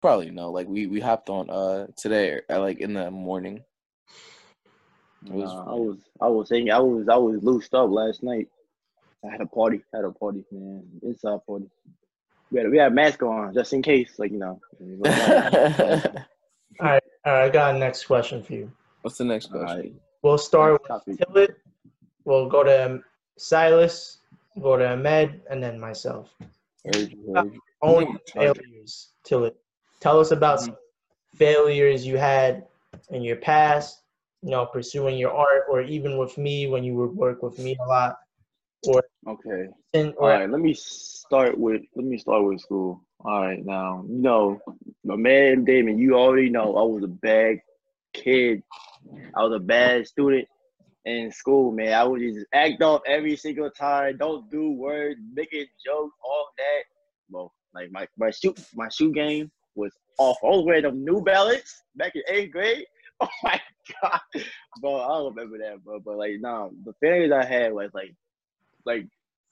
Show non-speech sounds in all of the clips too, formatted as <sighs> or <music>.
Probably no. Like we we hopped on uh today at like in the morning. It was, nah, I was I was thinking I was I was loosed up last night. I had a party, had a party, man, inside party. We had we had mask on just in case, like you know. <laughs> all right, all right, I got a next question for you. What's the next question? Right. We'll start with Tillit. We'll go to Silas, go to Ahmed, and then myself. Only failures, Tillit. Tell us about mm-hmm. some failures you had in your past, you know, pursuing your art, or even with me when you would work with me a lot. Or okay. Or, All right. Let me start with let me start with school. All right. Now you know, my man Damon. You already know I was a bad kid. I was a bad student in school, man. I would just act up every single time. Don't do words, making jokes, all that. Well, like my my shoot my shoe game was off. I was wearing them New Balance back in eighth grade. <laughs> Oh my god, bro! I don't remember that, bro. But like, nah, the failures I had was like, like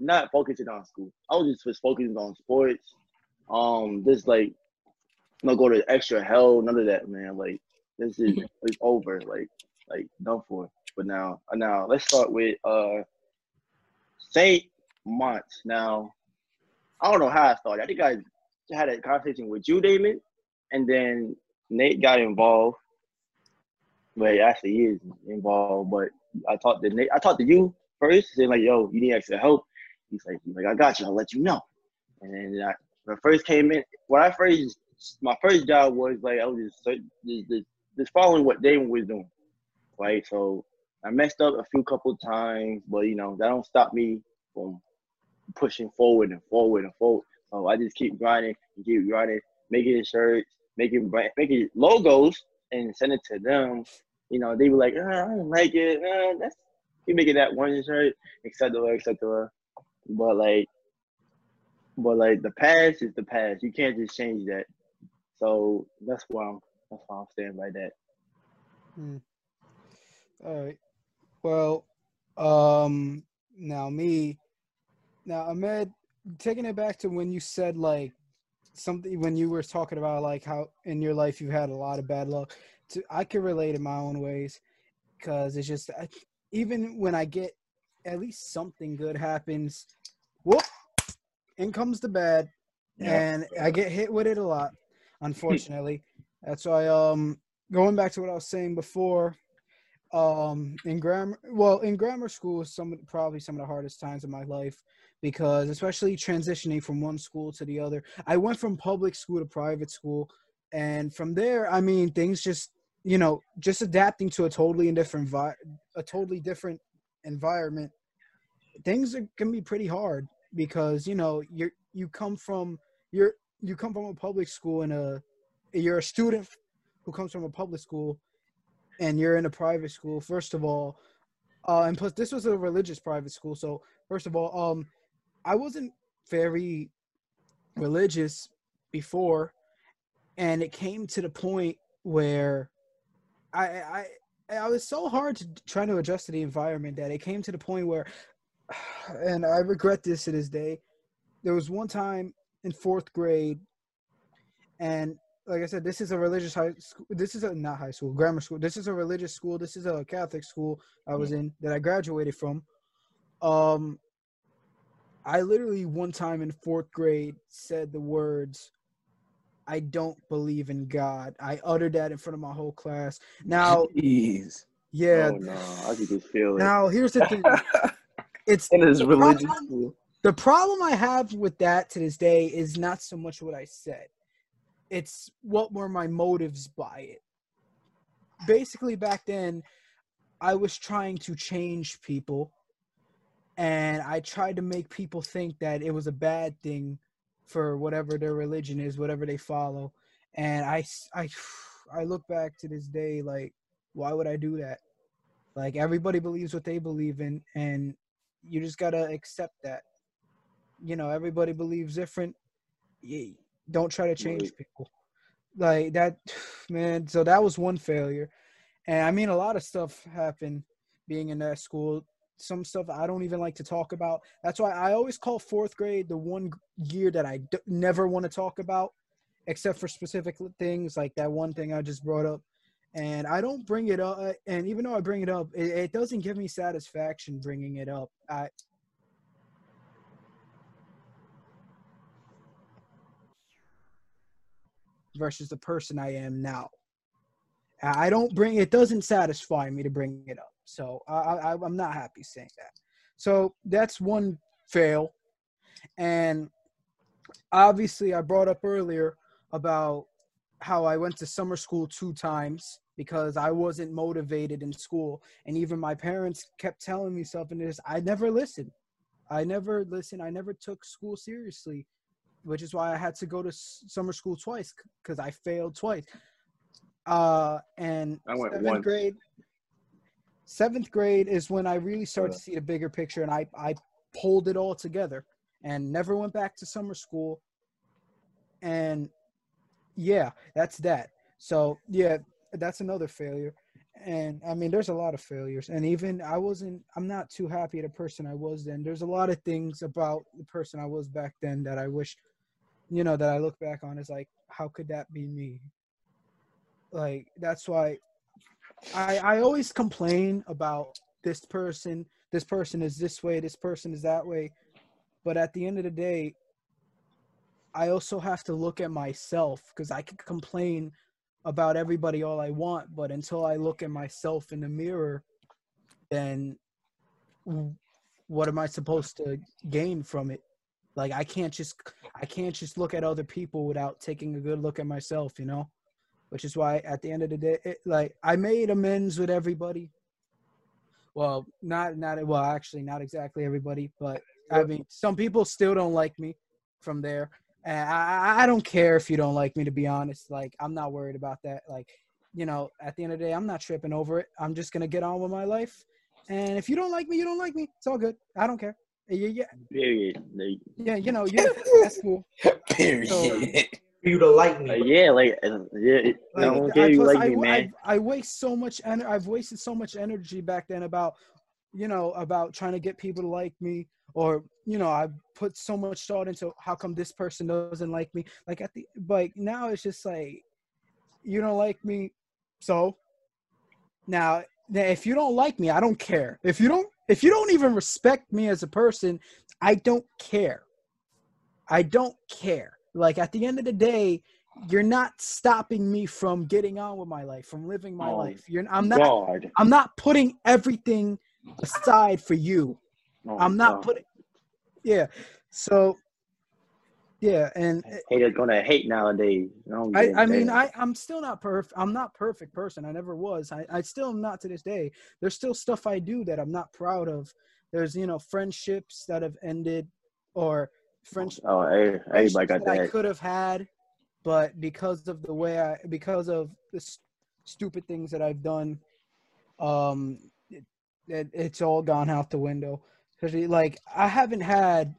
not focusing on school. I was just, just focusing on sports. Um, just like, not go to extra hell, none of that, man. Like, this is <laughs> it's over. Like, like done for. But now, now let's start with uh Saint Monts. Now, I don't know how I started. I think I had a conversation with you, Damon, and then Nate got involved. Well, he actually is involved, but I talked to Nate. I talked to you first, saying like, "Yo, you need extra help." He's like, like, "I got you. I'll let you know." And then I, when I first came in, when I first my first job was like I was just just, just following what Damon was doing, right? So I messed up a few couple times, but you know that don't stop me from pushing forward and forward and forward. So I just keep grinding and keep grinding, making shirts, making brand, making logos, and send it to them. You know, they be like, oh, I don't like it. Uh, that's keep making that one shirt, etc., etc. But like, but like the past is the past. You can't just change that. So that's why I'm that's why I'm staying by that. Hmm. All right. Well, um, now me, now Ahmed, taking it back to when you said like something when you were talking about like how in your life you had a lot of bad luck. To, I can relate in my own ways because it's just I, even when I get at least something good happens, whoop, in comes the bad, and I get hit with it a lot. Unfortunately, that's why um going back to what I was saying before um in grammar well in grammar school some probably some of the hardest times of my life because especially transitioning from one school to the other i went from public school to private school. And from there i mean things just you know just adapting to a totally different vi- a totally different environment things are, can be pretty hard because you know you're you come from you're you come from a public school and a you're a student who comes from a public school and you're in a private school, first of all, uh, and plus this was a religious private school. So first of all, um, I wasn't very religious before, and it came to the point where I I I was so hard to trying to adjust to the environment that it came to the point where, <sighs> and I regret this to this day. There was one time in fourth grade, and like I said, this is a religious high school. This is a not high school, grammar school. This is a religious school. This is a Catholic school I was in that I graduated from. Um, I literally one time in fourth grade said the words, "I don't believe in God." I uttered that in front of my whole class. Now, Jeez. yeah. Oh, no, I can just feel it. Now here's the thing. <laughs> it's in his religious problem, school. The problem I have with that to this day is not so much what I said it's what were my motives by it. Basically, back then, I was trying to change people, and I tried to make people think that it was a bad thing for whatever their religion is, whatever they follow. And I, I, <sighs> I look back to this day like, why would I do that? Like everybody believes what they believe in, and you just gotta accept that. You know, everybody believes different don't try to change people. Like that <sighs> man so that was one failure. And i mean a lot of stuff happened being in that school. Some stuff i don't even like to talk about. That's why i always call fourth grade the one year that I d- never want to talk about except for specific things like that one thing I just brought up. And I don't bring it up, uh, and even though I bring it up, it, it doesn't give me satisfaction bringing it up. I versus the person I am now. I don't bring it doesn't satisfy me to bring it up. So I, I I'm not happy saying that. So that's one fail. And obviously, I brought up earlier about how I went to summer school two times because I wasn't motivated in school. And even my parents kept telling me and this I never listened. I never listened. I never took school seriously, which is why I had to go to summer school twice because I failed twice. Uh, and I went seventh once. grade. Seventh grade is when I really started to see the bigger picture, and I I pulled it all together and never went back to summer school. And yeah, that's that. So yeah, that's another failure. And I mean, there's a lot of failures. And even I wasn't, I'm not too happy at the person I was then. There's a lot of things about the person I was back then that I wish, you know, that I look back on is like, how could that be me? Like, that's why I, I always complain about this person. This person is this way. This person is that way. But at the end of the day, I also have to look at myself because I can complain about everybody all I want, but until I look at myself in the mirror, then what am I supposed to gain from it? Like I can't just I can't just look at other people without taking a good look at myself, you know? Which is why at the end of the day, it, like I made amends with everybody. Well, not not well, actually not exactly everybody, but I mean some people still don't like me from there and I, I don't care if you don't like me, to be honest. Like, I'm not worried about that. Like, you know, at the end of the day, I'm not tripping over it. I'm just gonna get on with my life. And if you don't like me, you don't like me. It's all good. I don't care. Yeah, yeah. Period. Yeah, you know, yeah, that's cool. Period. So, for <laughs> you to like me. Uh, yeah, like uh, yeah, like, I don't care. You plus like I, me, man. I, I waste so much and I've wasted so much energy back then about, you know, about trying to get people to like me or you know i put so much thought into how come this person doesn't like me like at the like now it's just like you don't like me so now if you don't like me i don't care if you don't if you don't even respect me as a person i don't care i don't care like at the end of the day you're not stopping me from getting on with my life from living my Oh, life you're i'm not God. i'm not putting everything aside for you Oh, I'm not God. putting. Yeah. So. Yeah, and Haters gonna hate nowadays. I, I, I mean. I, I'm still not perfect. I'm not perfect person. I never was. I, I still am not to this day. There's still stuff I do that I'm not proud of. There's, you know, friendships that have ended, or friendships oh, hey, everybody got that I could have had, but because of the way I, because of the s- stupid things that I've done, um, it, it, it's all gone out the window. Cause like I haven't had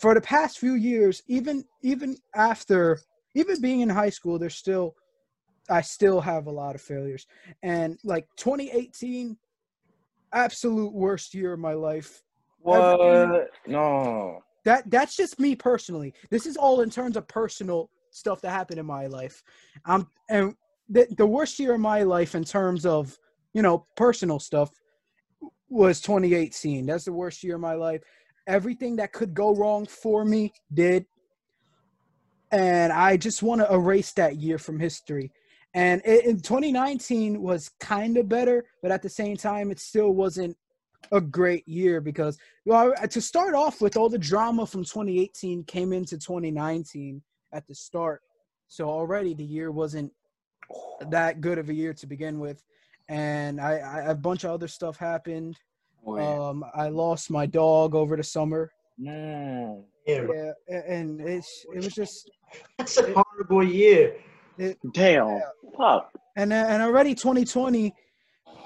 for the past few years, even even after even being in high school, there's still I still have a lot of failures. And like 2018, absolute worst year of my life. Everything- What? No. that that's just me personally. This is all in terms of personal stuff that happened in my life. Um, and the the worst year of my life in terms of you know personal stuff was 2018. That's the worst year of my life. Everything that could go wrong for me did, and I just want to erase that year from history. And it, in 2019 was kind of better, but at the same time, it still wasn't a great year because well to start off with all the drama from 2018 came into 2019 at the start. So already the year wasn't that good of a year to begin with. And i, I a bunch of other stuff happened Boy. um i lost my dog over the summer no. Yeah, yeah and it's it was just that's a horrible year. Damn, fuck. and and already 2020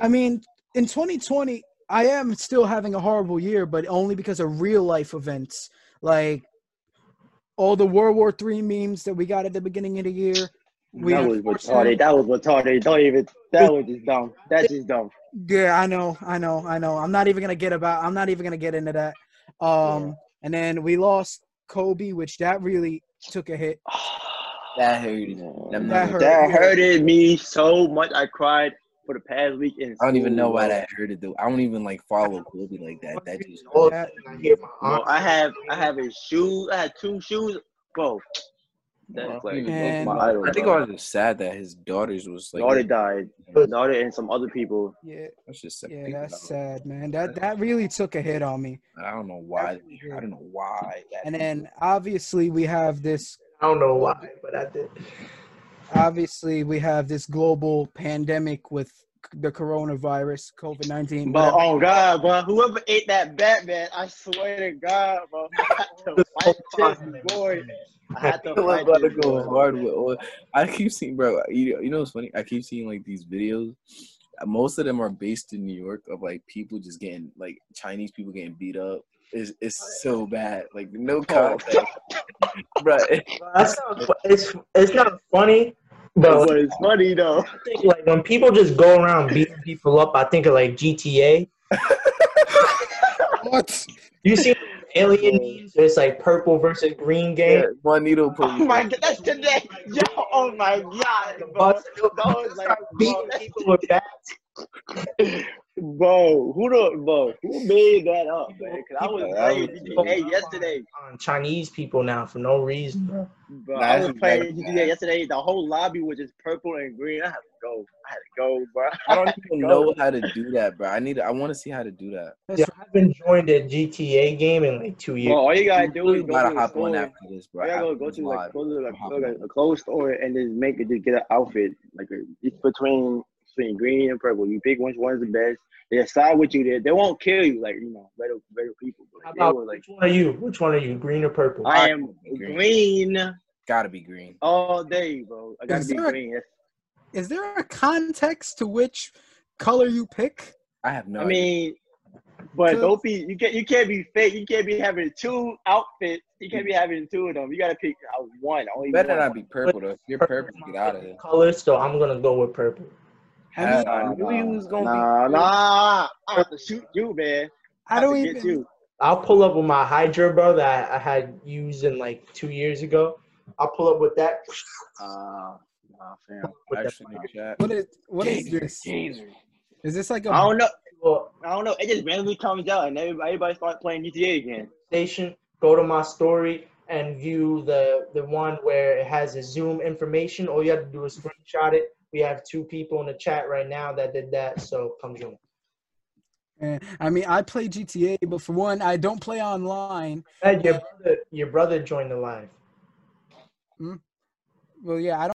i mean in 2020 i am still having a horrible year but only because of real life events like all the world war three memes that we got at the beginning of the year we that was retarded. That was retarded. Don't even. That was just dumb. That's just dumb. Yeah i know i know i know i'm not even gonna get about i'm not even gonna get into that um and then we lost kobe which that really took a hit <sighs> That hurted. That, that, hurt, that hurted me so much. I cried for the past week. In I don't even know why that hurted though. I don't even like follow Kobe like that. That just. Well, I have I have his shoes. I had two shoes, bro. That's like and my idol. I think I was just sad that his daughters was like daughter died, his daughter and some other people. Yeah, that's just sad. yeah, that's sad, man. That that really took a hit on me. I don't know why. I don't know why. and then obviously we have this. I don't know why, but I did. Obviously, we have this global pandemic with the coronavirus, COVID nineteen. But oh god, bro, whoever ate that Batman, I swear to God, bro, I had to <laughs> fight this boy. I had to fight this go hard with. I keep seeing, bro. You, you know what's funny? I keep seeing like these videos. Most of them are based in New York of like people just getting like Chinese people getting beat up. It's, it's so bad. Like no oh. context, <laughs> bro. That's not, it's it's not funny but like, it's funny though. I think like when people just go around beating people up, I think of like GTA. <laughs> what? You see alien memes? It's like purple versus green game. Yeah, one needle. Oh my god, that's today. Yo, oh my god, bro. Those, like, beating people with bats. <laughs> Bro, who the bro? Who made that up, man? Cause I was playing GTA yesterday. On Chinese people now for no reason, bro. Bro, I was playing GTA yesterday. The whole lobby was just purple and green. I had to go. I had to go, bro. <laughs> I don't even know how to do that, bro. I need. I want to see how to do that. Yeah, I haven't joined a GTA game in like two years. Bro, all you gotta do is go gotta to hop on after this, bro. You gotta go, go to like, go to like, like a closed store and just make it. Just get an outfit like a, it's between between green and purple. You pick which one's the best. They decide with you. They, they won't kill you like you know better regular people. But How about, like, which one are you? Which one are you? Green or purple? I am green. green. Gotta be green. All day, bro. I gotta is be green. A, is there a context to which color you pick? I have no. I mean, but don't be you can't you can't be fake. You can't be having two outfits. You can't be mm-hmm. having two of them. You gotta pick uh, one. Only better one. not be purple though. If you're purple, get out of here. Color, so I'm gonna go with purple. I, I knew he was gonna nah, be. Nah, I have to <laughs> shoot you, man. I, I don't even. You. I'll pull up with my Hydra, bro, that I had used in like two years ago. I'll pull up with that. Uh, nah, fam. <laughs> What is what is this? Gazer. Is this like a? I don't know. Well, I don't know. It just randomly comes out, and everybody, everybody starts playing GTA again. Station. Go to my story and view the the one where it has a Zoom information. All you have to do is screenshot it we have two people in the chat right now that did that, so come join. I mean, I play GTA, but for one, I don't play online. Hey, your brother, your brother joined the live. Hmm? Well, yeah, I don't.